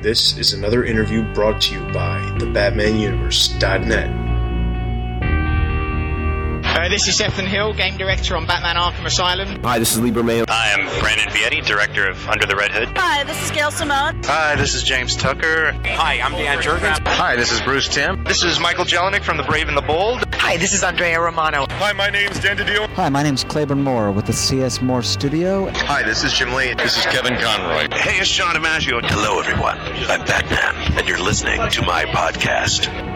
This is another interview brought to you by thebatmanuniverse.net. Uh, this is Sefton Hill, game director on Batman Arkham Asylum. Hi, this is Lee Bermejo. Hi, I'm Brandon Vietti, director of Under the Red Hood. Hi, this is Gail Simone. Hi, this is James Tucker. Hi, I'm Dan Jurgens. Hi, this is Bruce Timm. This is Michael Jelenic from The Brave and the Bold. Hi, this is Andrea Romano. Hi, my name's Dan DiDio. Hi, my name's Clayburn Moore with the CS Moore Studio. Hi, this is Jim Lee. This is Kevin Conroy. Hey, it's John DiMaggio. Hello, everyone. I'm Batman, and you're listening to my podcast.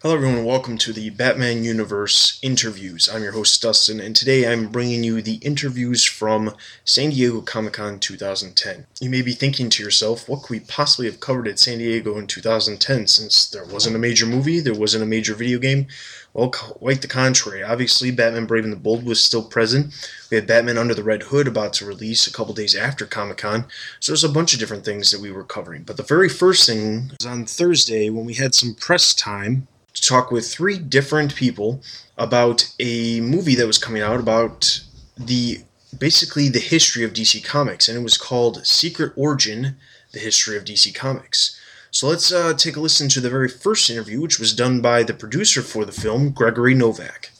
Hello, everyone. Welcome to the Batman Universe interviews. I'm your host, Dustin, and today I'm bringing you the interviews from San Diego Comic Con 2010. You may be thinking to yourself, what could we possibly have covered at San Diego in 2010 since there wasn't a major movie, there wasn't a major video game? Well, quite the contrary. Obviously, Batman Brave and the Bold was still present. We had Batman Under the Red Hood about to release a couple days after Comic Con. So there's a bunch of different things that we were covering. But the very first thing was on Thursday when we had some press time to talk with three different people about a movie that was coming out about the basically the history of DC Comics, and it was called Secret Origin: The History of DC Comics. So let's uh, take a listen to the very first interview, which was done by the producer for the film, Gregory Noveck.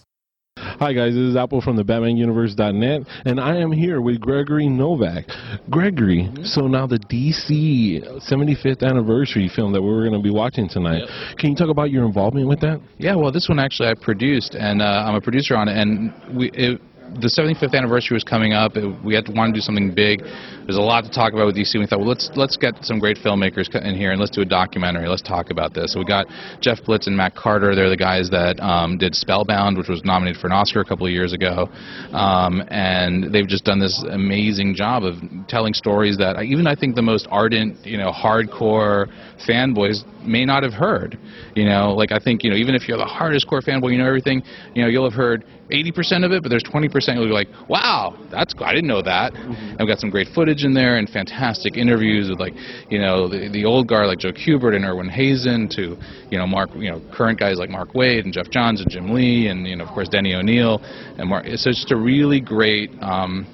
Hi, guys. This is Apple from the BatmanUniverse.net, and I am here with Gregory Noveck. Gregory, so now the DC 75th anniversary film that we're going to be watching tonight. Yep. Can you talk about your involvement with that? Yeah, well, this one actually I produced, and uh, I'm a producer on it, and we. It, the 75th anniversary was coming up. It, we had to want to do something big. There's a lot to talk about with DC. We thought, well, let's let's get some great filmmakers in here and let's do a documentary. Let's talk about this. So we got Jeff Blitz and Mac Carter. They're the guys that um, did Spellbound, which was nominated for an Oscar a couple of years ago, um, and they've just done this amazing job of telling stories that even I think the most ardent, you know, hardcore fanboys may not have heard. You know, like I think you know, even if you're the hardest core fanboy, you know everything. You know, you'll have heard 80% of it, but there's 20% you'll be like, wow, that's I didn't know that. Mm-hmm. And we've got some great footage in there and fantastic interviews with like, you know, the, the old guard like Joe Kubert and Irwin Hasen to, you know, Mark, you know, current guys like Mark Waid and Geoff Johns and Jim Lee and you know, of course Denny O'Neil and Mark. So it's just a really great um,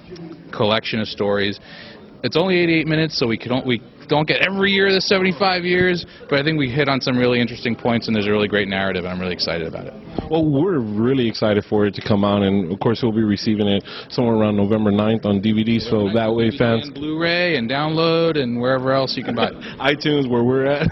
collection of stories. It's only 88 minutes, so we can we don't get every year of the 75 years, but I think we hit on some really interesting points, and there's a really great narrative, and I'm really excited about it. Well, we're really excited for it to come out, and of course, we'll be receiving it somewhere around November 9th on DVD, so that way fans. And Blu-ray and download and wherever else you can buy it. iTunes, where we're at.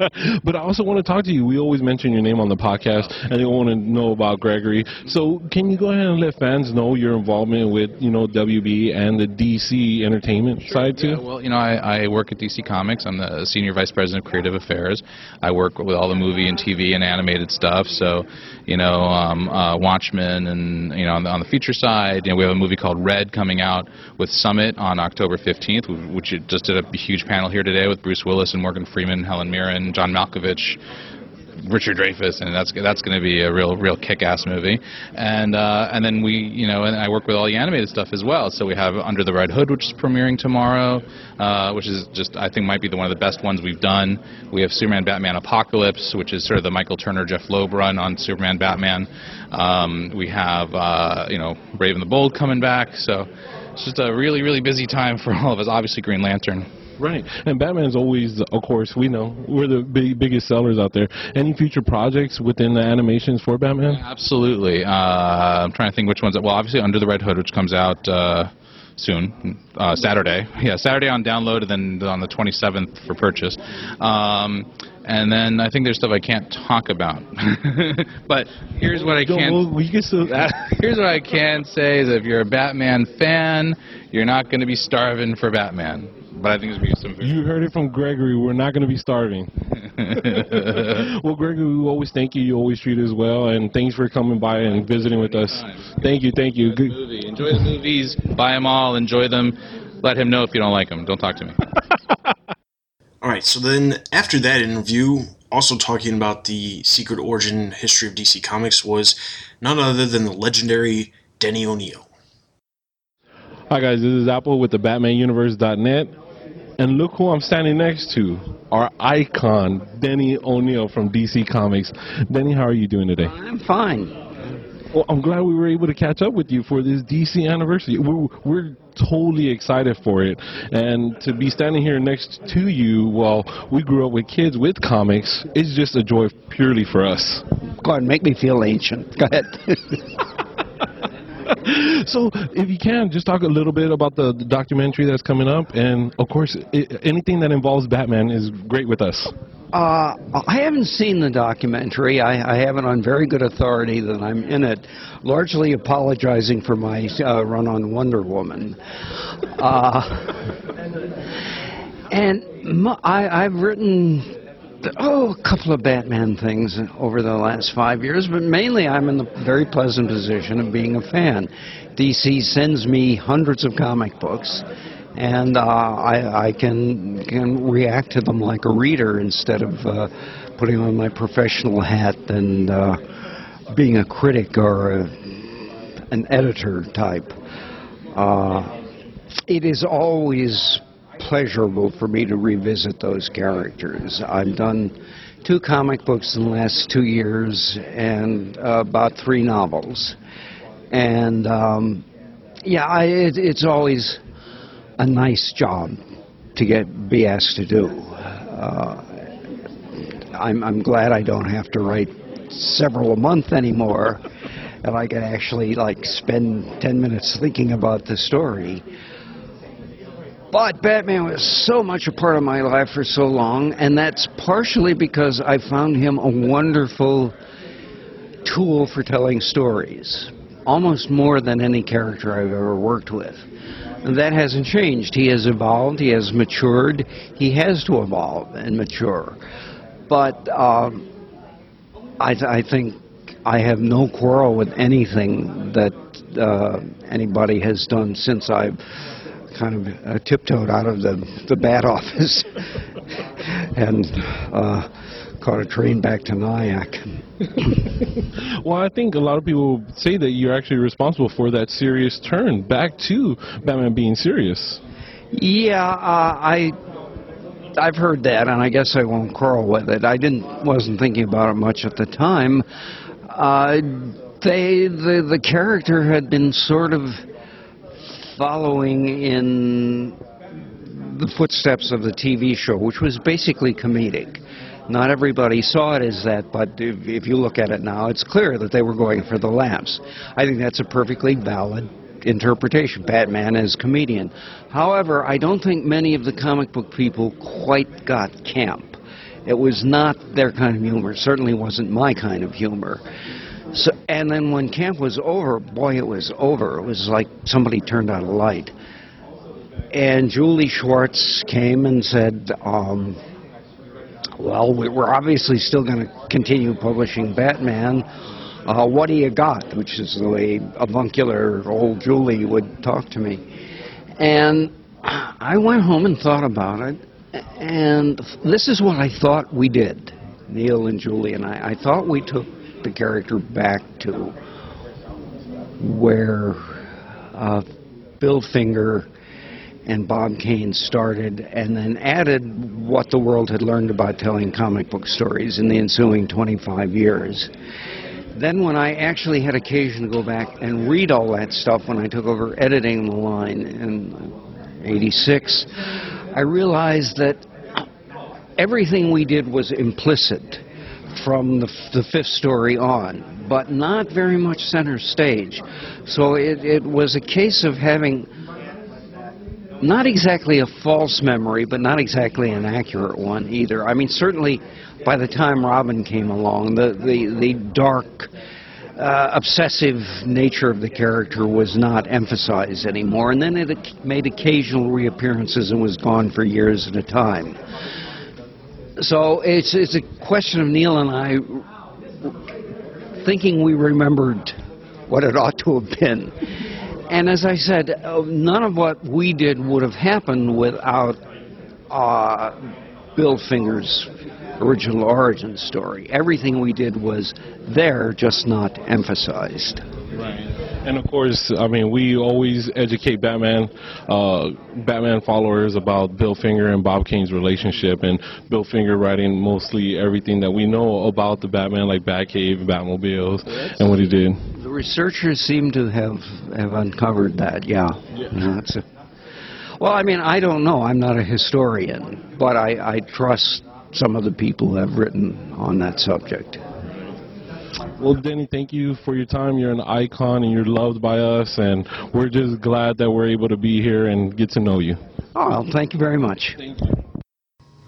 but I also want to talk to you. We always mention your name on the podcast, and they want to know about Gregory. So, can you go ahead and let fans know your involvement with, you know, WB and the DC entertainment sure, side, too? Yeah, well, you know, I, I work at DC Comics. I'm the Senior Vice President of Creative Affairs. I work with all the movie and TV and animated stuff. So, you know, um, uh, Watchmen and, you know, on the, on the feature side, you know, we have a movie called Red coming out with Summit on October 15th, which just did a huge panel here today with Bruce Willis and Morgan Freeman, Helen Mirren, John Malkovich. Richard Dreyfuss, and that's that's going to be a real real kick-ass movie. And uh, and then we, you know, and I work with all the animated stuff as well. So we have Under the Red Hood, which is premiering tomorrow, uh, which is just I think might be the one of the best ones we've done. We have Superman Batman Apocalypse, which is sort of the Michael Turner Jeph Loeb run on Superman Batman. Um, we have uh, you know Brave and the Bold coming back. So it's just a really really busy time for all of us. Obviously Green Lantern. Right, and Batman's always, of course, we know we're the big, biggest sellers out there. Any future projects within the animations for Batman? Yeah, absolutely. Uh, I'm trying to think which ones. Well, obviously, Under the Red Hood, which comes out. Uh, soon, uh, Saturday. Yeah, Saturday on download, and then on the 27th for purchase. Um, and then I think there's stuff I can't talk about. but here's what I can. here's what I can say: is if you're a Batman fan, you're not going to be starving for Batman but I think it's going to be some food. You heard it from Gregory. We're not going to be starving. well, Gregory, we always thank you. You always treat us well, and thanks for coming by and visiting with us. Thank you, thank you. Enjoy the, movie. Enjoy the movies. Buy them all. Enjoy them. Let him know if you don't like them. Don't talk to me. all right. So then, after that interview, also talking about the secret origin history of DC Comics was none other than the legendary Denny O'Neil. Hi guys, this is Apple with the BatmanUniverse.net And look who I'm standing next to. Our icon, Denny O'Neil from DC Comics. Denny, how are you doing today? I'm fine. Well, I'm glad we were able to catch up with you for this DC anniversary. We're, we're totally excited for it. And to be standing here next to you while we grew up with kids with comics is just a joy purely for us. Go ahead, make me feel ancient. Go ahead. so, if you can, just talk a little bit about the, the documentary that's coming up. And, of course, i anything that involves Batman is great with us. Uh, I haven't seen the documentary. I, I, have it on very good authority that I'm in it, largely apologizing for my uh, run on Wonder Woman. Uh, and I, I've written oh, a couple of Batman things over the last five years, but mainly I'm in the very pleasant position of being a fan. DC sends me hundreds of comic books and uh, I, I can can react to them like a reader instead of uh, putting on my professional hat and uh, being a critic or a, an editor type. Uh, it is always pleasurable for me to revisit those characters. I've done two comic books in the last two years and uh, about three novels, and um, yeah, I, it, it's always a nice job to get be asked to do. Uh, I'm, I'm glad I don't have to write several a month anymore, and I can actually like spend ten minutes thinking about the story. But Batman was so much a part of my life for so long, and that's partially because I found him a wonderful tool for telling stories, almost more than any character I've ever worked with that hasn't changed. He has evolved, he has matured, he has to evolve and mature. But um, I, th- I, think I have no quarrel with anything that uh, anybody has done since I've kind of uh, tiptoed out of the, the bat office and uh, caught a train back to Nyack. well, I think a lot of people say that you're actually responsible for that serious turn back to Batman being serious. Yeah, uh, I I've heard that, and I guess I won't quarrel with it. I didn't wasn't thinking about it much at the time. Uh, they the the character had been sort of following in the footsteps of the TV show, which was basically comedic. Not everybody saw it as that, but if, if you look at it now, it's clear that they were going for the laughs. I think that's a perfectly valid interpretation. Batman as comedian. However, I don't think many of the comic book people quite got camp. It was not their kind of humor. It certainly wasn't my kind of humor. So, and then when camp was over, boy, it was over. It was like somebody turned on a light. And Julie Schwartz came and said, um, well, we're obviously still going to continue publishing Batman. Uh, what do you got? Which is the way avuncular old Julie would talk to me. And I went home and thought about it, and this is what I thought we did, Neal and Julie and I. I thought we took the character back to where uh, Bill Finger and Bob Kane started, and then added what the world had learned about telling comic book stories in the ensuing 25 years. Then, when I actually had occasion to go back and read all that stuff when I took over editing the line in 86, I realized that everything we did was implicit from the, the fifth story on, but not very much center stage. So it, it was a case of having not exactly a false memory, but not exactly an accurate one either. I mean, certainly by the time Robin came along, the, the, the dark, uh, obsessive nature of the character was not emphasized anymore, and then it made occasional reappearances and was gone for years at a time. So it's, it's a question of Neal and I thinking we remembered what it ought to have been. And as I said, uh, none of what we did would have happened without uh, Bill Finger's original origin story. Everything we did was there, just not emphasized. Right. And of course, I mean, we always educate Batman, uh, Batman followers about Bill Finger and Bob Kane's relationship, and Bill Finger writing mostly everything that we know about the Batman, like Batcave, Batmobiles, and what he did. The researchers seem to have have uncovered that. Yeah. Yeah. No, a, well, I mean, I don't know. I'm not a historian, but I, I trust some of the people who have written on that subject. Well, Denny, thank you for your time. You're an icon, and you're loved by us, and we're just glad that we're able to be here and get to know you. Oh, well, thank you very much. Thank you.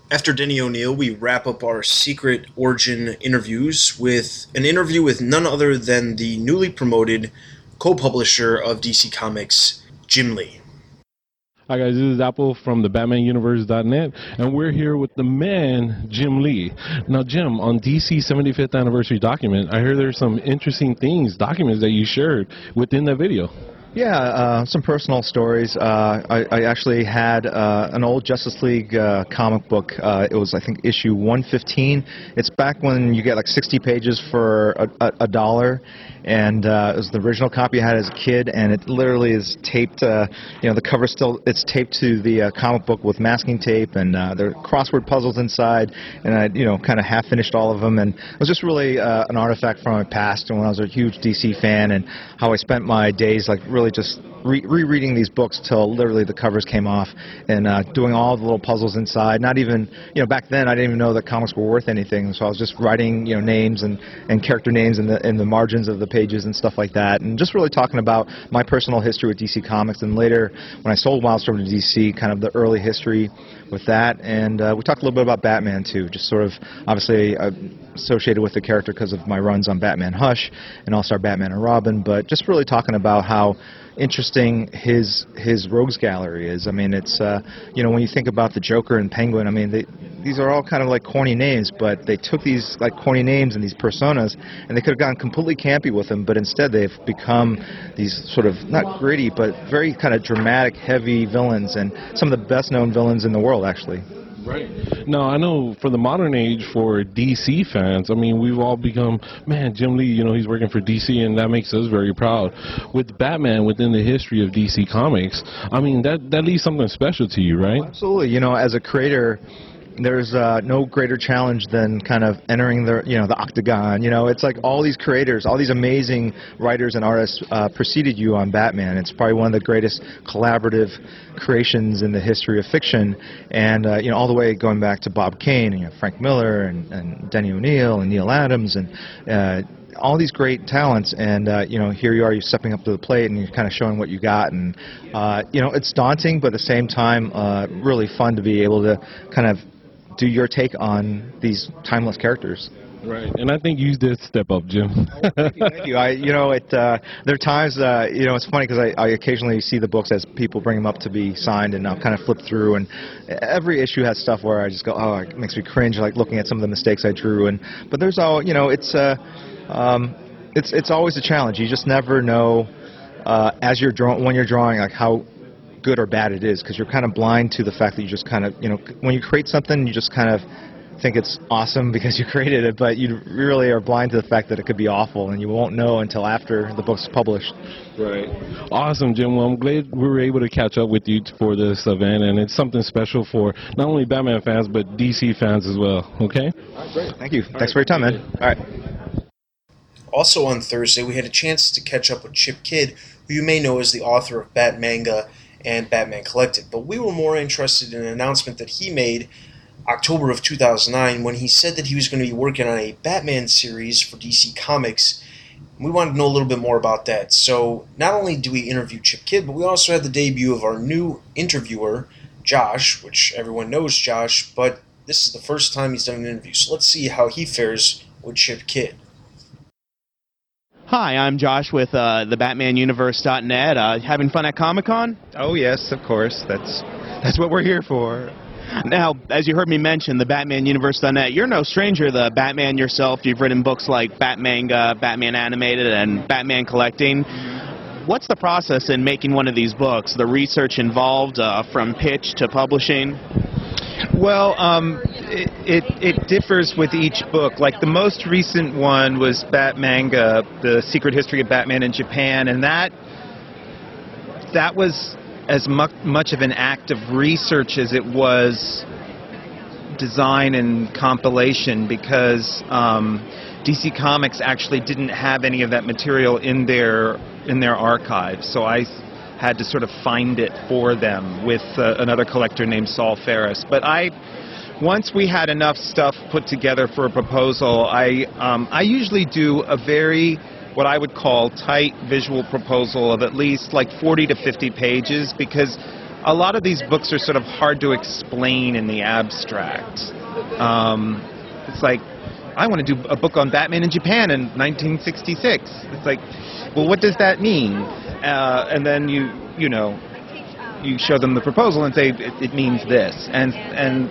After Denny O'Neil, we wrap up our secret origin interviews with an interview with none other than the newly promoted co publisher of DC Comics, Jim Lee. Hi guys, this is Apple from the BatmanUniverse.net, and we're here with the man Jim Lee. Now, Jim, on DC 75th anniversary document, I hear there's some interesting things, documents that you shared within that video. Yeah, uh, some personal stories. Uh, I, I actually had uh, an old Justice League uh, comic book. Uh, it was, I think, issue 115. It's back when you get like 60 pages for a, a, a dollar, and uh, it was the original copy I had as a kid, and it literally is taped. Uh, you know, the cover still it's taped to the uh, comic book with masking tape, and uh, there are crossword puzzles inside, and I, you know, kind of half finished all of them, and it was just really uh, an artifact from my past, and when I was a huge DC fan, and how I spent my days like really just re- rereading these books till literally the covers came off, and uh, doing all the little puzzles inside. Not even, you know, back then I didn't even know that comics were worth anything, so I was just writing, you know, names and, and character names in the in the margins of the pages and stuff like that, and just really talking about my personal history with DC Comics. And later, when I sold Wildstorm to DC, kind of the early history with that, and uh, we talked a little bit about Batman too, just sort of obviously uh, associated with the character because of my runs on Batman Hush and All Star Batman and Robin, but just really talking about how interesting his his rogues gallery is. I mean, it's uh, you know when you think about the Joker and Penguin, I mean they, these are all kind of like corny names, but they took these like corny names and these personas, and they could have gone completely campy with them, but instead they've become these sort of not gritty but very kind of dramatic, heavy villains, and some of the best known villains in the world actually. Right. Now, I know for the modern age, for DC fans, I mean, we've all become, man, Jim Lee, you know, he's working for DC, and that makes us very proud. With Batman within the history of DC Comics, I mean, that, that leaves something special to you, right? Absolutely. You know, as a creator, there's uh, no greater challenge than kind of entering the you know the octagon. You know, it's like all these creators, all these amazing writers and artists uh, preceded you on Batman. It's probably one of the greatest collaborative creations in the history of fiction, and uh, you know all the way going back to Bob Kane and you know, Frank Miller and, and Denny O'Neil and Neal Adams and. Uh, all these great talents, and uh, you know, here you are, you're stepping up to the plate, and you're kind of showing what you got, and uh, you know, it's daunting, but at the same time, uh, really fun to be able to kind of do your take on these timeless characters. Right, and I think you did step up, Jim. Thank you. I, you know, it. Uh, there are times, uh, you know, it's funny because I, I occasionally see the books as people bring them up to be signed, and I'll kind of flip through, and every issue has stuff where I just go, oh, it makes me cringe, like looking at some of the mistakes I drew, and but there's all, you know, it's, uh, um, it's, it's always a challenge. You just never know uh, as you're drawing when you're drawing, like how good or bad it is, because you're kind of blind to the fact that you just kind of, you know, when you create something, you just kind of think it's awesome because you created it, but you really are blind to the fact that it could be awful, and you won't know until after the book's published. Right. Awesome, Jim. Well, I'm glad we were able to catch up with you for this event, and it's something special for not only Batman fans but DC fans as well. Okay. All right, great. Thank you. All Thanks right. for your time, man. All right. Also on Thursday, we had a chance to catch up with Chip Kidd, who you may know as the author of Batmanga and Batman Collected. But we were more interested in an announcement that he made October of 2009 when he said that he was going to be working on a Batman series for DC Comics. We wanted to know a little bit more about that. So not only do we interview Chip Kidd, but we also had the debut of our new interviewer, Josh, which everyone knows Josh, but this is the first time he's done an interview. So let's see how he fares with Chip Kidd. Hi, I'm Josh with uh, the BatmanUniverse.net. Uh, having fun at Comic Con? Oh yes, of course. That's that's what we're here for. Now, as you heard me mention, the BatmanUniverse.net, you're no stranger to the Batman yourself. You've written books like Batmanga, Batman Animated, and Batman Collecting. What's the process in making one of these books? The research involved uh, from pitch to publishing? Well, um, it, it it differs with each book. Like the most recent one was Batmanga, the Secret History of Batman in Japan, and that that was as much much of an act of research as it was design and compilation because um, DC Comics actually didn't have any of that material in their in their archives. So I had to sort of find it for them with uh, another collector named Saul Ferris. But I once we had enough stuff put together for a proposal, I um, I usually do a very what I would call tight visual proposal of at least like 40 to 50 pages because a lot of these books are sort of hard to explain in the abstract. Um, it's like I want to do a book on Batman in Japan in 1966. It's like, well, what does that mean? Uh, and then you you know you show them the proposal and say it, it means this, and and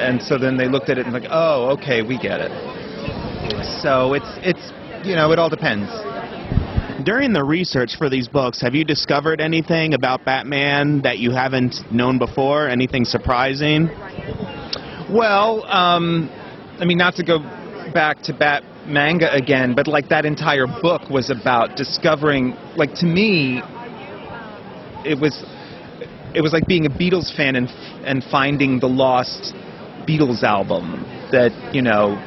and so then they looked at it and like, oh, okay, we get it. So it's it's you know it all depends. During the research for these books, have you discovered anything about Batman that you haven't known before? Anything surprising? Well, um, I mean, not to go back to Bat manga again, but like that entire book was about discovering, like to me, it was it was like being a Beatles fan and and finding the lost Beatles album that you know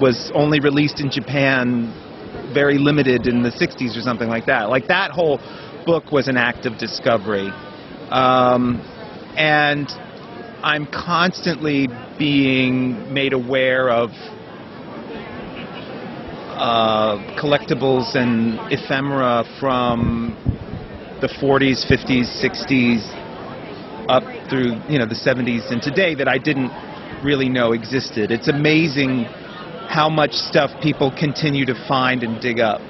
was only released in Japan, very limited in the '60s or something like that. Like that whole book was an act of discovery, um, and I'm constantly being made aware of uh, collectibles and ephemera from the 40s, 50s, 60s, up through you know the 70s and today that I didn't really know existed. It's amazing how much stuff people continue to find and dig up.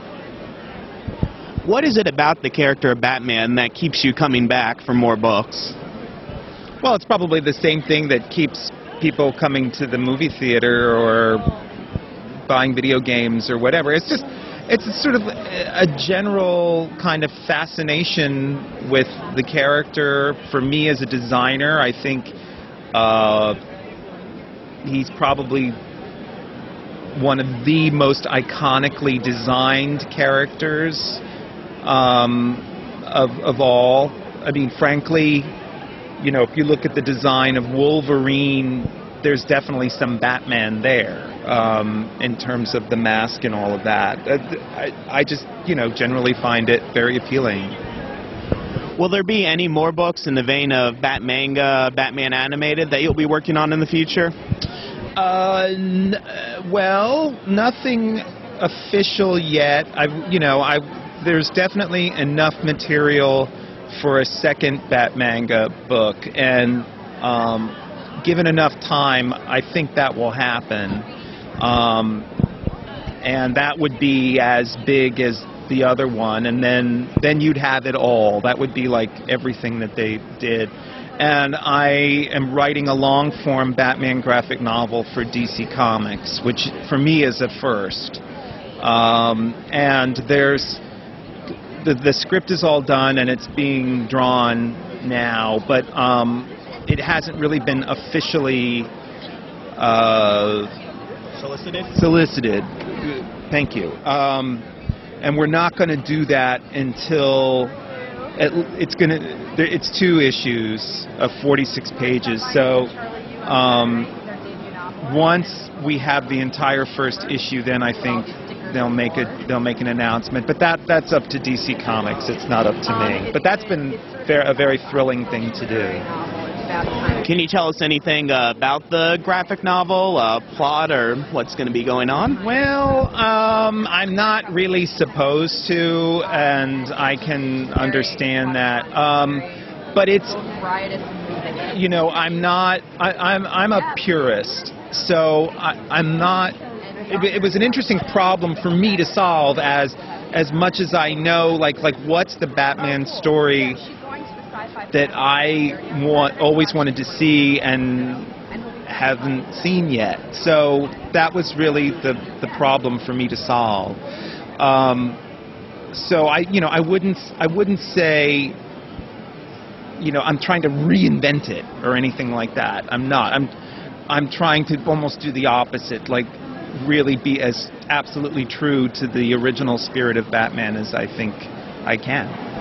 What is it about the character of Batman that keeps you coming back for more books? Well, it's probably the same thing that keeps people coming to the movie theater or buying video games or whatever. It's just it's sort of a general kind of fascination with the character. For me as a designer, I think uh, he's probably one of the most iconically designed characters um, of, of all. I mean, frankly, you know, if you look at the design of Wolverine, there's definitely some Batman there um, in terms of the mask and all of that. Uh, I, I just, you know, generally find it very appealing. Will there be any more books in the vein of Bat Manga, Batman animated that you'll be working on in the future? Uh, n- well, nothing official yet. I, you know, I there's definitely enough material for a second Bat Manga book, and um, given enough time, I think that will happen. Um, and that would be as big as the other one, and then then you'd have it all. That would be like everything that they did. And I am writing a long form Batman graphic novel for DC Comics, which for me is a first. Um, and there's the, the script is all done and it's being drawn now, but um, it hasn't really been officially uh, solicited. Solicited. Thank you. Um, and we're not going to do that until it, it's going to. It's two issues of 46 pages. So um, once we have the entire first issue, then I think they'll make a they'll make an announcement. But that that's up to DC Comics. It's not up to me. But that's been a very thrilling thing to do. Can you tell us anything uh, about the graphic novel, uh, plot, or what's going to be going on? Well, um, I'm not really supposed to, and I can understand that. Um, but it's, you know, I'm not. I, I'm I'm a purist, so I, I'm not. It, it was an interesting problem for me to solve as as much as I know, like like what's the Batman story that I want always wanted to see and haven't seen yet. So that was really the the problem for me to solve. Um, so I, you know, I wouldn't I wouldn't say, you know, I'm trying to reinvent it or anything like that. I'm not. I'm I'm trying to almost do the opposite, like really be as absolutely true to the original spirit of Batman as I think I can.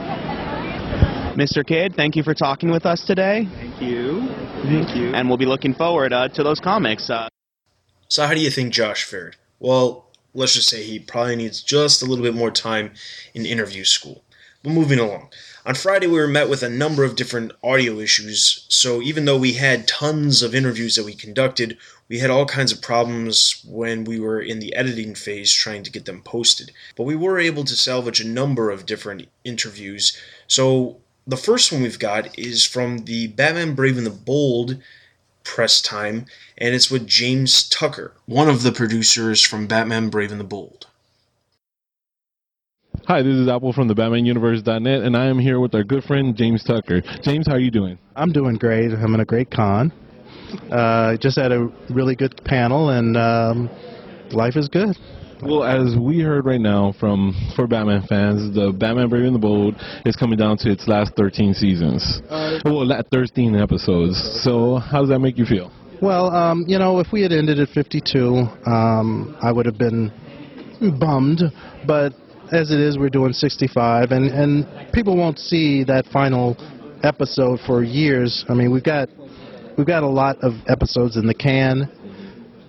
Mr. Kidd, thank you for talking with us today. Thank you. Thank you. And we'll be looking forward uh, to those comics. Uh, so, how do you think Josh fared? Well, let's just say he probably needs just a little bit more time in interview school. But moving along. On Friday, we were met with a number of different audio issues, so even though we had tons of interviews that we conducted, we had all kinds of problems when we were in the editing phase trying to get them posted. But we were able to salvage a number of different interviews. So the first one we've got is from the Batman Brave and the Bold press time, and it's with James Tucker, one of the producers from Batman Brave and the Bold. Hi, this is Apple from the BatmanUniverse.net, and I am here with our good friend James Tucker. James, how are you doing? I'm doing great. I'm in a great con. Uh, just had a really good panel, and um, life is good. Well, as we heard right now from for Batman fans, the Batman Brave and the Bold is coming down to its last 13 seasons. Uh, well, 13 episodes. So, how does that make you feel? Well, um, you know, if we had ended at 52, um, I would have been bummed. But as it is, we're doing 65, and and people won't see that final episode for years. I mean, we've got we've got a lot of episodes in the can.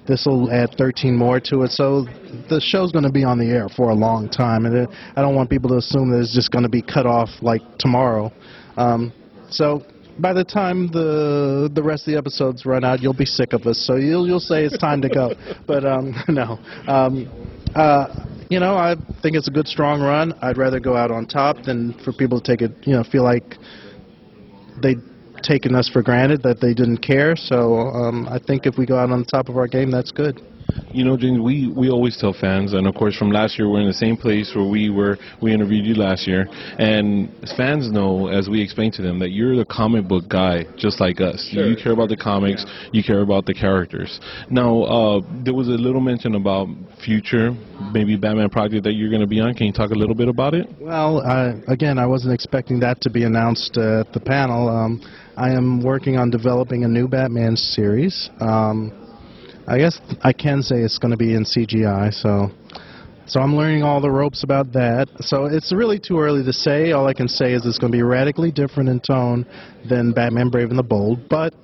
This will add 13 more to it, so the show's going to be on the air for a long time, and I don't want people to assume that it's just going to be cut off like tomorrow. Um, so by the time the the rest of the episodes run out, you'll be sick of us. So you'll you'll say it's time to go. but um, no, um, uh, you know, I think it's a good strong run. I'd rather go out on top than for people to take it, you know, feel like they'd taken us for granted that they didn't care. So um, I think if we go out on the top of our game, that's good. You know, James, we, we always tell fans, and of course from last year, we're in the same place where we were, we interviewed you last year, and fans know, as we explain to them, that you're the comic book guy, just like us. Sure. You care about the comics, yeah. you care about the characters. Now, uh, there was a little mention about future, maybe Batman project that you're going to be on. Can you talk a little bit about it? Well, I, again, I wasn't expecting that to be announced uh, at the panel. Um, I am working on developing a new Batman series. Um, I guess I can say it's going to be in CGI, so so I'm learning all the ropes about that. So it's really too early to say. All I can say is it's going to be radically different in tone than Batman Brave and the Bold, but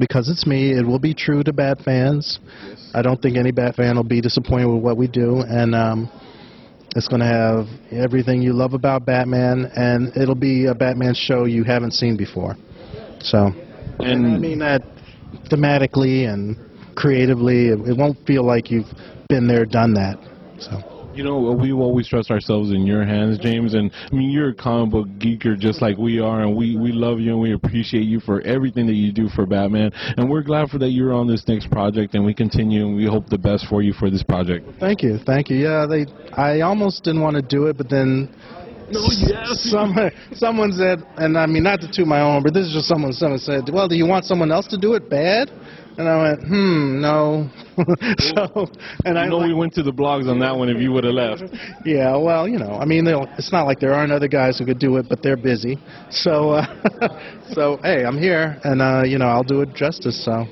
because it's me, it will be true to Bat fans. Yes. I don't think any Bat fan will be disappointed with what we do, and um, it's going to have everything you love about Batman, and it'll be a Batman show you haven't seen before. So, and I mean that thematically and creatively. It, it won't feel like you've been there, done that. So. You know, we always trust ourselves in your hands, James. And I mean, you're a comic book geeker just like we are, and we we love you and we appreciate you for everything that you do for Batman. And we're glad for that you're on this next project, and we continue and we hope the best for you for this project. Thank you, thank you. Yeah, they. I almost didn't want to do it, but then no, yes. Some, someone said, and I mean not to toot my own, but this is just someone. Someone said, "Well, do you want someone else to do it bad?" And I went, "Hmm, no." so, and you I know like, we went to the blogs on that one. If you would have left. Yeah, well, you know, I mean, it's not like there aren't other guys who could do it, but they're busy. So, uh, so hey, I'm here, and uh, you know, I'll do it justice. So.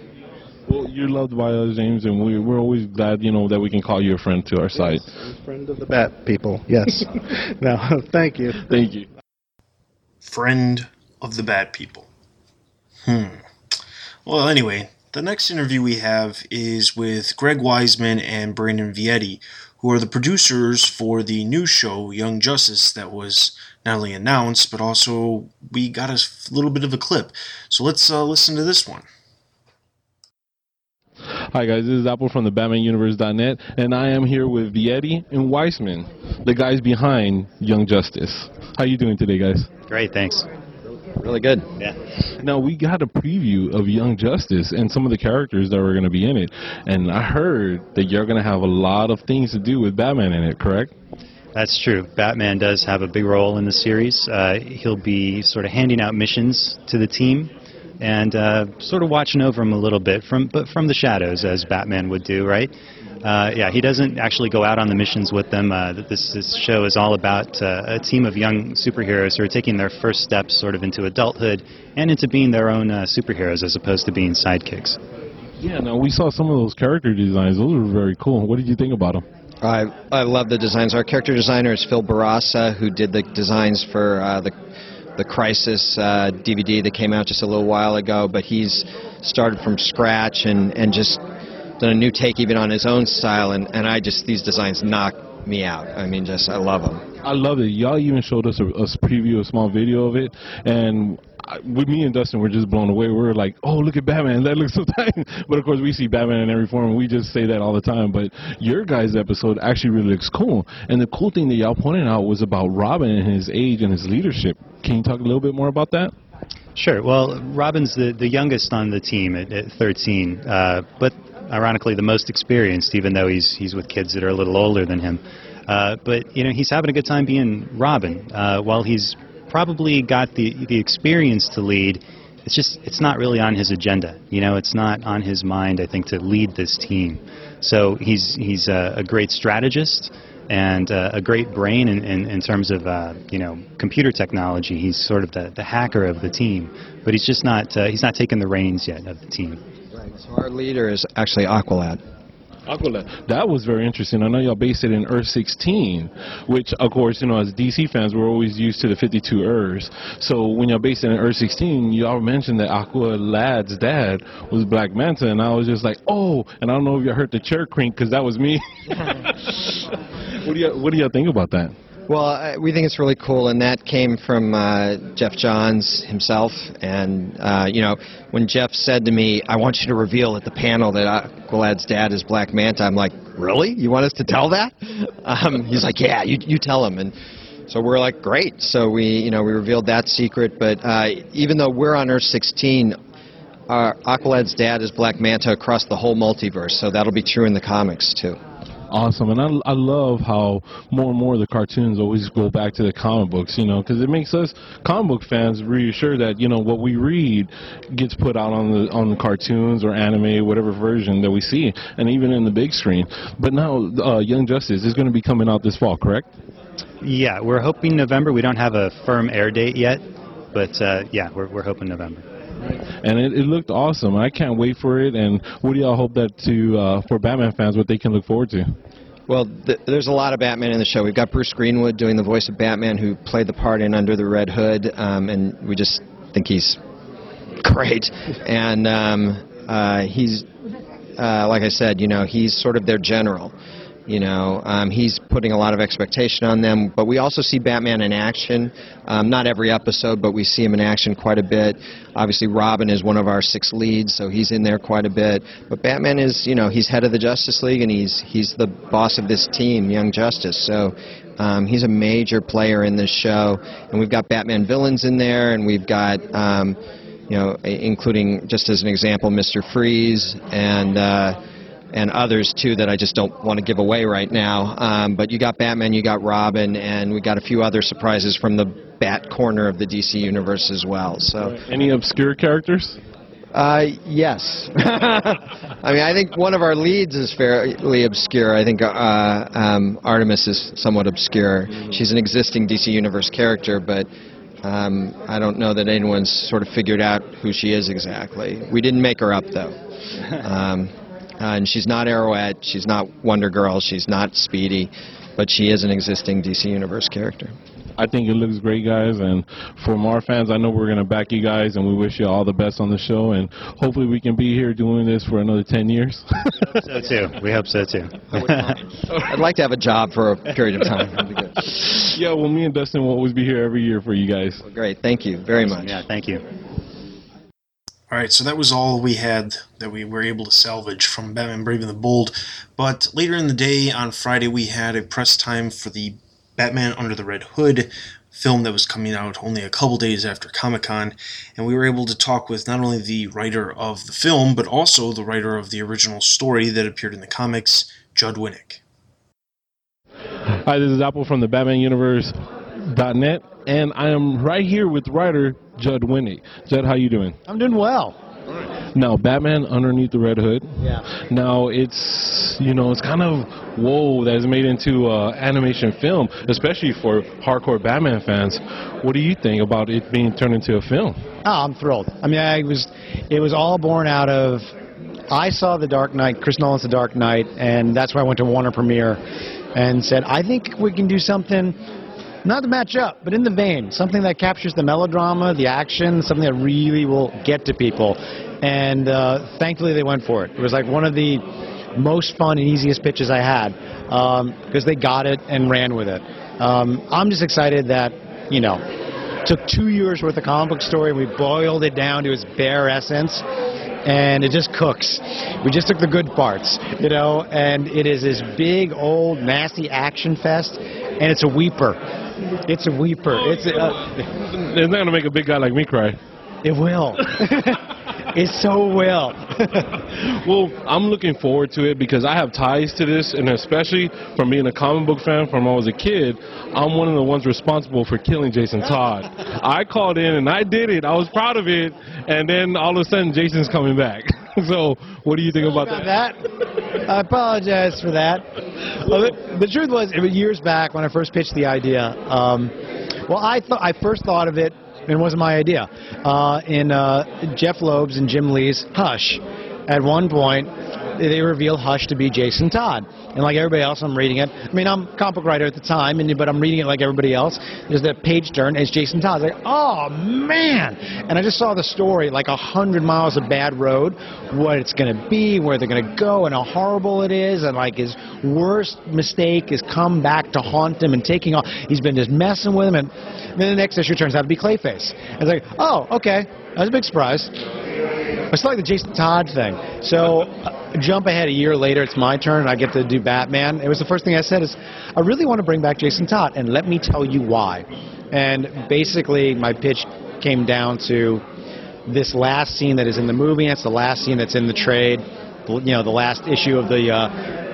Well, you're loved by us, James, and we, we're always glad, you know, that we can call you a friend to our yes, site. Friend of the Bat people, yes. no, thank you. Thank you. Friend of the Bat people. Hmm. Well, anyway, the next interview we have is with Greg Weisman and Brandon Vietti, who are the producers for the new show Young Justice that was not only announced, but also we got a little bit of a clip. So let's uh, listen to this one. Hi guys, this is Apple from the BatmanUniverse.net, and I am here with Vietti and Weisman, the guys behind Young Justice. How are you doing today, guys? Great, thanks. Really good. Yeah. Now we got a preview of Young Justice and some of the characters that were going to be in it, and I heard that you're going to have a lot of things to do with Batman in it. Correct? That's true. Batman does have a big role in the series. Uh, he'll be sort of handing out missions to the team and uh, sort of watching over him a little bit from but from the shadows as Batman would do, right? Uh, yeah, he doesn't actually go out on the missions with them. Uh, this, this show is all about uh, a team of young superheroes who are taking their first steps sort of into adulthood and into being their own uh, superheroes as opposed to being sidekicks. Yeah, no, we saw some of those character designs. Those were very cool. What did you think about them? I I love the designs. Our character designer is Phil Bourassa, who did the designs for uh, the the Crisis uh, DVD that came out just a little while ago. But he's started from scratch and and just done a new take even on his own style. And and I just these designs knock me out. I mean, just I love them. I love it. Y'all even showed us a, a preview, a small video of it, and with me and Dustin, we're just blown away. We're like, oh, look at Batman. That looks so tight. But of course, we see Batman in every form. And we just say that all the time. But your guys' episode actually really looks cool. And the cool thing that y'all pointed out was about Robin and his age and his leadership. Can you talk a little bit more about that? Sure. Well, Robin's the, the youngest on the team at, at 13, uh, but ironically the most experienced, even though he's he's with kids that are a little older than him. Uh, but you know he's having a good time being Robin. Uh, while he's probably got the the experience to lead. It's just it's not really on his agenda. You know, it's not on his mind. I think to lead this team. So he's he's a, a great strategist and uh, a great brain in, in, in terms of uh, you know computer technology. He's sort of the, the hacker of the team, but he's just not uh, he's not taking the reins yet of the team. Right. So our leader is actually Aqualad. Aqualad. That was very interesting. I know y'all based it in Earth 16, which, of course, you know, as DC fans, we're always used to the 52 Earths. So when y'all based it in Earth 16, y'all mentioned that Aqualad's dad was Black Manta, and I was just like, oh, and I don't know if y'all heard the chair crink because that was me. what do y'all What do y'all think about that? Well, we think it's really cool, and that came from uh, Geoff Johns himself. And uh, you know, when Jeff said to me, "I want you to reveal at the panel that Aqualad's dad is Black Manta," I'm like, "Really? You want us to tell that?" Um, he's like, "Yeah, you you tell him." And so we're like, "Great!" So we you know we revealed that secret. But uh, even though we're on Earth 16, our Aqualad's dad is Black Manta across the whole multiverse. So that'll be true in the comics too awesome. And I, I love how more and more the cartoons always go back to the comic books you know because it makes us comic book fans reassure that you know what we read gets put out on the on the cartoons or anime whatever version that we see and even in the big screen. But now uh, young justice is going to be coming out this fall correct? Yeah we're hoping november. We don't have a firm air date yet but uh, yeah we're, we're hoping november and it, it, looked awesome. I can't wait for it. And what do y'all hope that to uh, for Batman fans what they can look forward to? Well, th there's a lot of Batman in the show. We've got Bruce Greenwood doing the voice of Batman, who played the part in Under the Red Hood, um, and we just think he's great. And um, uh, he's, uh, like I said, you know, he's sort of their general. You know, um, he's putting a lot of expectation on them. But we also see Batman in action. Um, not every episode, but we see him in action quite a bit. Obviously, Robin is one of our six leads, so he's in there quite a bit. But Batman is, you know, he's head of the Justice League, and he's he's the boss of this team, Young Justice. So um, he's a major player in this show. And we've got Batman villains in there, and we've got. Um, you know, including just as an example, Mr. Freeze and uh, and others too that I just don't want to give away right now. Um, but you got Batman, you got Robin, and we got a few other surprises from the Bat corner of the DC universe as well. So any obscure characters? Uh, yes. I mean, I think one of our leads is fairly obscure. I think uh, um, Artemis is somewhat obscure. She's an existing DC Universe character, but um, I don't know that anyone's sort of figured out who she is exactly. We didn't make her up, though. Um, uh, and she's not Arrowette, she's not Wonder Girl, she's not Speedy, but she is an existing DC Universe character. I think it looks great, guys. And from our fans, I know we're going to back you guys, and we wish you all the best on the show. And hopefully, we can be here doing this for another 10 years. so, too. We hope so, too. I'd like to have a job for a period of time. That'd be good. Yeah, well, me and Dustin will always be here every year for you guys. Well, great. Thank you very much. Yeah, thank you. All right, so that was all we had that we were able to salvage from Batman Brave and the Bold. But later in the day, on Friday, we had a press time for the Batman Under the Red Hood film that was coming out only a couple days after Comic Con, and we were able to talk with not only the writer of the film, but also the writer of the original story that appeared in the comics, Judd Winick. Hi, this is Apple from the Batman Universe.net, and I am right here with writer Judd Winick. Judd, how you doing? I'm doing well. Now, Batman Underneath the Red Hood. Yeah. Now, it's, you know, it's kind of, whoa, that is made into uh, animation film, especially for hardcore Batman fans. What do you think about it being turned into a film? Oh, I'm thrilled. I mean, I was, it was all born out of I saw The Dark Knight, Chris Nolan's The Dark Knight, and that's why I went to Warner Premiere and said, I think we can do something not to match up, but in the vein, something that captures the melodrama, the action, something that really will get to people. And uh, thankfully, they went for it. It was like one of the most fun and easiest pitches I had because um, they got it and ran with it. Um, I'm just excited that you know took two years worth of comic book story and we boiled it down to its bare essence and it just cooks. We just took the good parts, you know, and it is this big, old, nasty action fest, and it's a weeper. It's a weeper. It's a, uh, it's not gonna make a big guy like me cry. It will. it so will. well, I'm looking forward to it because I have ties to this, and especially from being a comic book fan from when I was a kid, I'm one of the ones responsible for killing Jason Todd. I called in and I did it. I was proud of it, and then all of a sudden Jason's coming back. so, what do you think about, about that? that? I apologize for that. Well, the, the, truth was, it was years back when I first pitched the idea. Um, well, I thought I first thought of it and it wasn't my idea. Uh, in uh, Jeph Loeb's and Jim Lee's Hush, at one point, they reveal Hush to be Jason Todd. And like everybody else, I'm reading it. I mean, I'm a comic writer at the time, and but I'm reading it like everybody else. There's that page turn, it's Jason Todd. It's like, oh man! And I just saw the story, like a hundred miles of bad road, what it's going to be, where they're going to go, and how horrible it is, and like his worst mistake is come back to haunt him and taking off. He's been just messing with him, and then the next issue turns out to be Clayface. And it's like, oh, okay, that was a big surprise. It's like the Jason Todd thing. So, uh, jump ahead a year later, it's my turn, and I get to do Batman. It was the first thing I said is, I really want to bring back Jason Todd, and let me tell you why. And basically, my pitch came down to this last scene that is in the movie, and it's the last scene that's in the trade. You know, the last issue of the uh,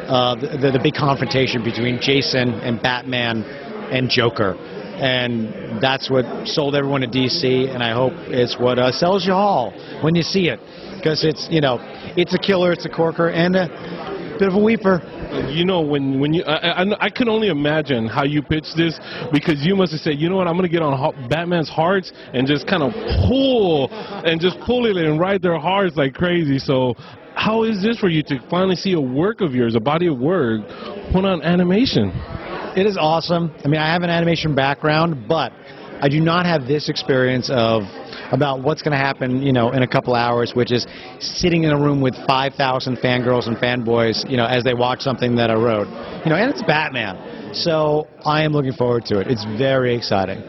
uh, the, the big confrontation between Jason and Batman and Joker and that's what sold everyone to DC, and I hope it's what uh, sells you all when you see it, because it's you know it's a killer, it's a corker, and a bit of a weeper. You know, when when you, I, I, I can only imagine how you pitched this because you must have said, you know what, I'm going to get on Batman's hearts and just kind of pull and just pull it and ride their hearts like crazy. So how is this for you to finally see a work of yours, a body of work, put on animation? It is awesome. I mean, I have an animation background, but I do not have this experience of about what's going to happen, you know, in a couple hours, which is sitting in a room with 5,000 fangirls and fanboys, you know, as they watch something that I wrote. You know, and it's Batman. So I am looking forward to it. It's very exciting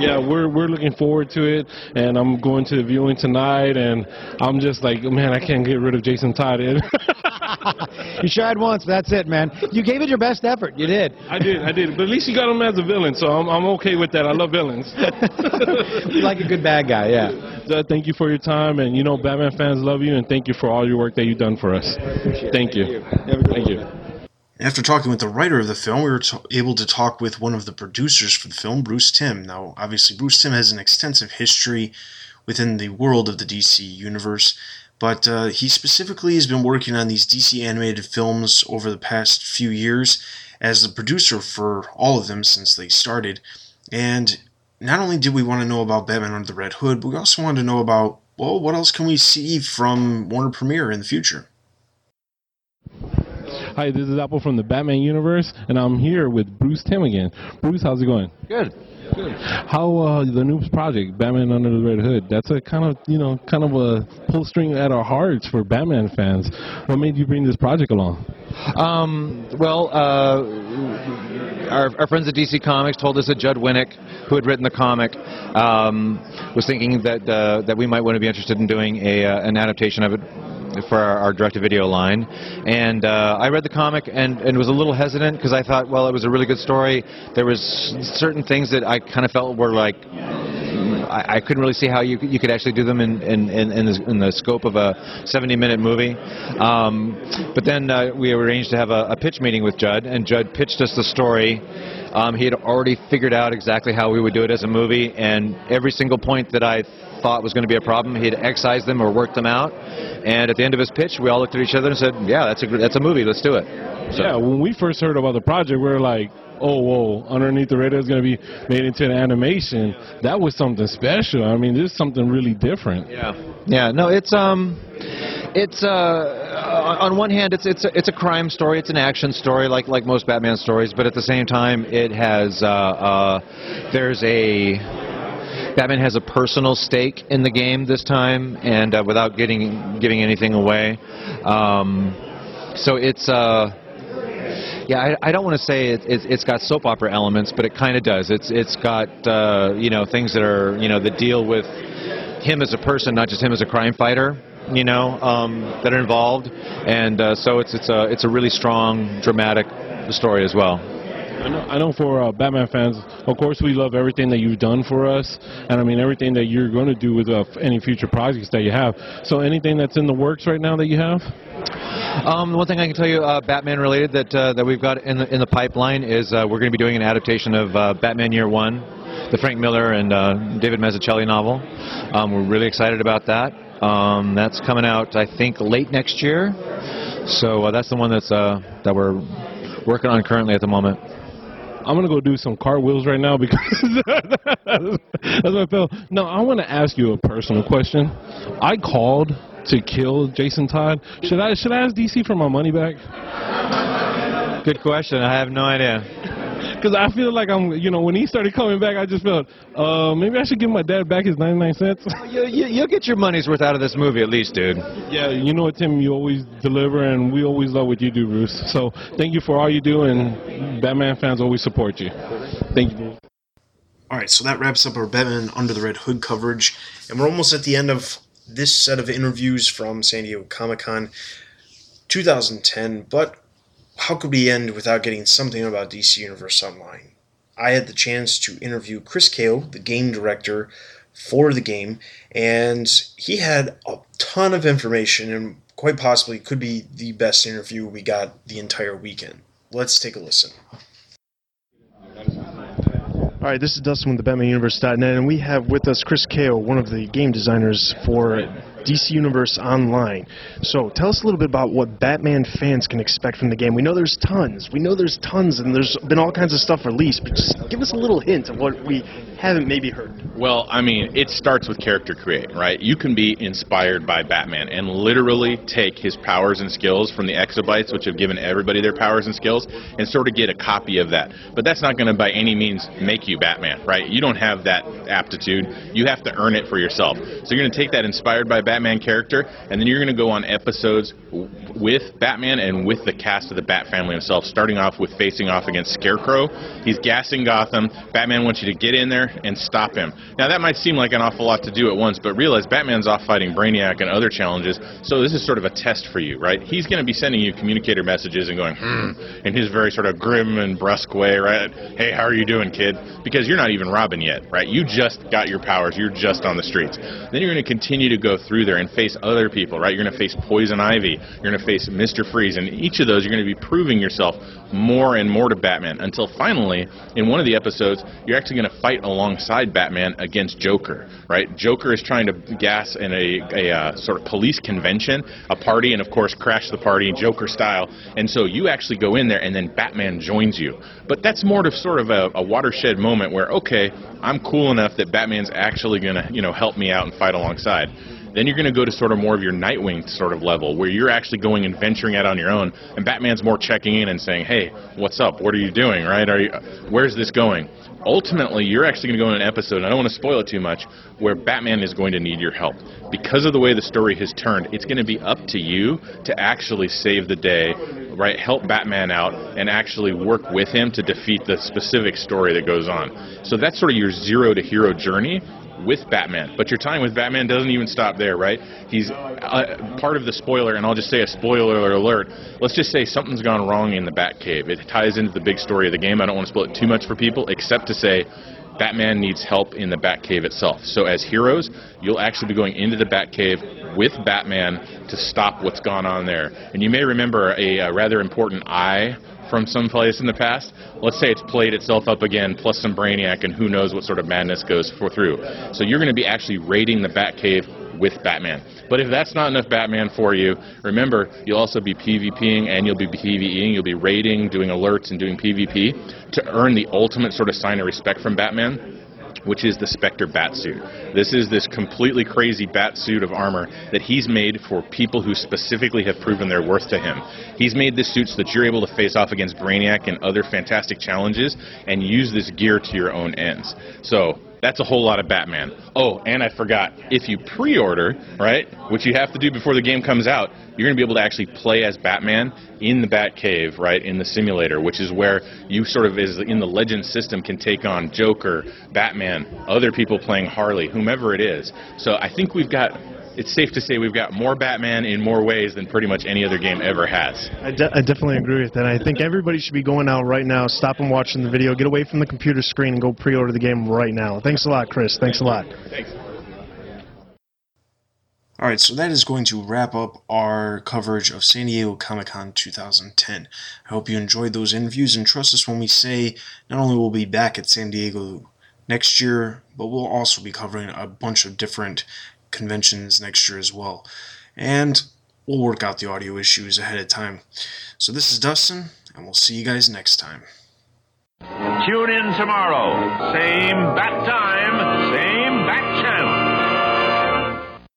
yeah, we're we're looking forward to it, and I'm going to the viewing tonight, and I'm just like, man, I can't get rid of Jason Todd. you tried once, that's it, man. You gave it your best effort. You did. I did, I did. But at least you got him as a villain, so I'm, I'm okay with that. I love villains. you like a good bad guy, yeah. Uh, thank you for your time, and you know Batman fans love you, and thank you for all your work that you've done for us. Thank, thank you. you. Thank you. After talking with the writer of the film, we were able to talk with one of the producers for the film, Bruce Timm. Now, obviously, Bruce Timm has an extensive history within the world of the DC universe, but uh, he specifically has been working on these DC animated films over the past few years as the producer for all of them since they started. And not only did we want to know about Batman Under the Red Hood, but we also wanted to know about, well, what else can we see from Warner Premiere in the future? Hi, this is Apple from the Batman universe, and I'm here with Bruce Timm again. Bruce, how's it going? Good. Good. How uh, the Noobs project, Batman Under the Red Hood? That's a kind of you know kind of a pull string at our hearts for Batman fans. What made you bring this project along? Um, well, uh, our, our, friends at DC Comics told us that Judd Winick, who had written the comic, um, was thinking that uh, that we might want to be interested in doing a uh, an adaptation of it for our, our direct-to-video line. And uh, I read the comic and, and was a little hesitant because I thought, well, it was a really good story. There was certain things that I kind of felt were like I, couldn't really see how you you could actually do them in in, in, in, the, in the scope of a 70-minute movie. Um, but then uh, we arranged to have a, a, pitch meeting with Judd, and Judd pitched us the story. Um, he had already figured out exactly how we would do it as a movie, and every single point that I thought was going to be a problem, He'd excised them or worked them out. And at the end of his pitch, we all looked at each other and said, "Yeah, that's a that's a movie. Let's do it." So. Yeah, when we first heard about the project, we were like, "Oh, whoa! Underneath the radar is going to be made into an animation." That was something special. I mean, this is something really different. Yeah. Yeah. No, it's um, it's uh, uh, on one hand, it's it's a, it's a crime story, it's an action story, like like most Batman stories. But at the same time, it has uh, uh, there's a Batman has a personal stake in the game this time, and uh, without getting giving anything away. Um, so it's uh, yeah, I, I don't want to say it, it, has got soap opera elements, but it kind of does. It's it's got uh, you know things that are you know that deal with him as a person, not just him as a crime fighter. You know um, that are involved, and uh, so it's it's a it's a really strong dramatic story as well. I know, I know for uh, Batman fans, of course, we love everything that you've done for us, and I mean everything that you're going to do with uh, any future projects that you have. So, anything that's in the works right now that you have? Um, one thing I can tell you, uh, Batman related, that uh, that we've got in the in the pipeline is uh, we're going to be doing an adaptation of uh, Batman Year One, the Frank Miller and David Mazzucchelli novel. Um, we're really excited about that. Um, that's coming out, I think, late next year. So that's the one that's that we're working on currently at the moment. I'm gonna go do some cartwheels right now because that's what I felt. No, I want to ask you a personal question. I called to kill Jason Todd. Should I should I ask DC for my money back? Good question. I have no idea. Because I feel like I'm, you know, when he started coming back, I just felt, uh, maybe I should give my dad back his 99 cents. you, you, you'll get your money's worth out of this movie at least, dude. Yeah, you know what, Timm, you always deliver, and we always love what you do, Bruce. So thank you for all you do, and Batman fans always support you. Thank you. Dude. All right, so that wraps up our Batman Under the Red Hood coverage, and we're almost at the end of this set of interviews from San Diego Comic Con 2010. But how could we end without getting something about DC Universe Online? I had the chance to interview Chris Cao, the game director for the game, and he had a ton of information and quite possibly could be the best interview we got the entire weekend. Let's take a listen. All right, this is Dustin with the BatmanUniverse.net, and we have with us Chris Cao, one of the game designers for DC Universe Online. So tell us a little bit about what Batman fans can expect from the game. We know there's tons. We know there's tons, and there's been all kinds of stuff released, but just give us a little hint of what we haven't maybe heard. Well, I mean, it starts with character create, right? You can be inspired by Batman and literally take his powers and skills from the exobytes, which have given everybody their powers and skills, and sort of get a copy of that. But that's not going to by any means make you Batman, right? You don't have that aptitude. You have to earn it for yourself. So you're going to take that inspired by Batman character, and then you're going to go on episodes with Batman and with the cast of the Bat family himself, starting off with facing off against Scarecrow. He's gassing Gotham. Batman wants you to get in there and stop him. Now, that might seem like an awful lot to do at once, but realize Batman's off fighting Brainiac and other challenges, so this is sort of a test for you, right? He's going to be sending you communicator messages and going, hmm, in his very sort of grim and brusque way, right? Hey, how are you doing, kid? Because you're not even Robin yet, right? You just got your powers. You're just on the streets. Then you're going to continue to go through there and face other people, right? You're going to face Poison Ivy. You're going to face Mr. Freeze. And each of those, you're going to be proving yourself more and more to Batman until finally, in one of the episodes, you're actually going to fight alongside Batman against Joker, right? Joker is trying to gas in a, a uh, sort of police convention, a party, and of course, crash the party in Joker style. And so you actually go in there, and then Batman joins you. But that's more of sort of a, a watershed moment where, okay, I'm cool enough that Batman's actually going to, you know, help me out and fight alongside. Then you're going to go to sort of more of your Nightwing sort of level, where you're actually going and venturing out on your own, and Batman's more checking in and saying, "Hey, what's up? What are you doing? Right? Are you? Where's this going?" Ultimately, you're actually going to go in an episode, and I don't want to spoil it too much, where Batman is going to need your help. Because of the way the story has turned, it's going to be up to you to actually save the day, right? Help Batman out and actually work with him to defeat the specific story that goes on. So that's sort of your zero to hero journey with Batman. But your time with Batman doesn't even stop there, right? He's uh, part of the spoiler, and I'll just say a spoiler alert. Let's just say something's gone wrong in the Batcave. It ties into the big story of the game. I don't want to spoil it too much for people, except to say Batman needs help in the Batcave itself. So as heroes, you'll actually be going into the Batcave with Batman to stop what's gone on there. And you may remember a, a rather important eye from someplace in the past. Let's say it's played itself up again, plus some Brainiac, and who knows what sort of madness goes for through. So you're going to be actually raiding the Batcave with Batman. But if that's not enough Batman for you, remember you'll also be PvPing and you'll be PvEing. You'll be raiding, doing alerts, and doing PvP to earn the ultimate sort of sign of respect from Batman which is the Spectre bat suit. This is this completely crazy bat suit of armor that he's made for people who specifically have proven their worth to him. He's made this suit so that you're able to face off against Brainiac and other fantastic challenges and use this gear to your own ends. So that's a whole lot of Batman. Oh, and I forgot, if you pre-order, right, which you have to do before the game comes out, you're going to be able to actually play as Batman in the Batcave, right, in the simulator, which is where you sort of, is in the Legend system, can take on Joker, Batman, other people playing Harley, whomever it is. So I think we've got it's safe to say we've got more Batman in more ways than pretty much any other game ever has. I, de- I definitely agree with that. I think everybody should be going out right now, stop and watching the video, get away from the computer screen, and go pre-order the game right now. Thanks a lot, Chris. Thanks a lot. Thanks. Alright, so that is going to wrap up our coverage of San Diego Comic Con 2010. I hope you enjoyed those interviews and trust us when we say not only will we be back at San Diego next year, but we'll also be covering a bunch of different conventions next year as well. And we'll work out the audio issues ahead of time. So this is Dustin, and we'll see you guys next time. Tune in tomorrow. Same bat time,